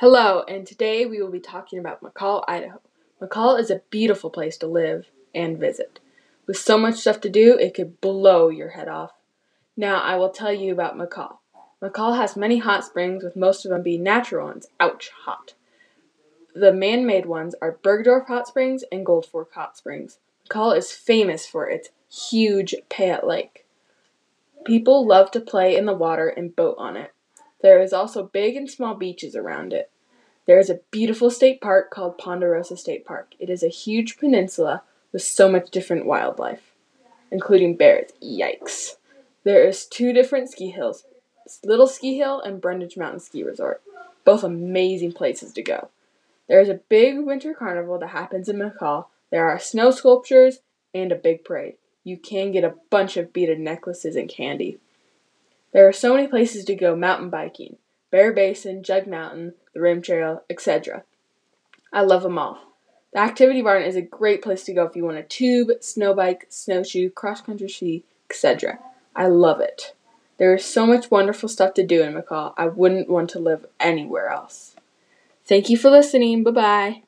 Hello, and today we will be talking about McCall, Idaho. McCall is a beautiful place to live and visit. With so much stuff to do, it could blow your head off. Now, I will tell you about McCall. McCall has many hot springs, with most of them being natural ones. Ouch, hot. The man made ones are Burgdorf Hot Springs and Gold Fork Hot Springs. McCall is famous for its huge Payette Lake. People love to play in the water and boat on it. There is also big and small beaches around it. There is a beautiful state park called Ponderosa State Park. It is a huge peninsula with so much different wildlife, including bears. Yikes. There is two different ski hills, Little Ski Hill and Brundage Mountain Ski Resort. Both amazing places to go. There is a big winter carnival that happens in McCall. There are snow sculptures and a big parade. You can get a bunch of beaded necklaces and candy. There are so many places to go mountain biking Bear Basin, Jug Mountain, the Rim Trail, etc. I love them all. The Activity Barn is a great place to go if you want a tube, snow bike, snowshoe, cross country ski, etc. I love it. There is so much wonderful stuff to do in McCall. I wouldn't want to live anywhere else. Thank you for listening. Bye bye.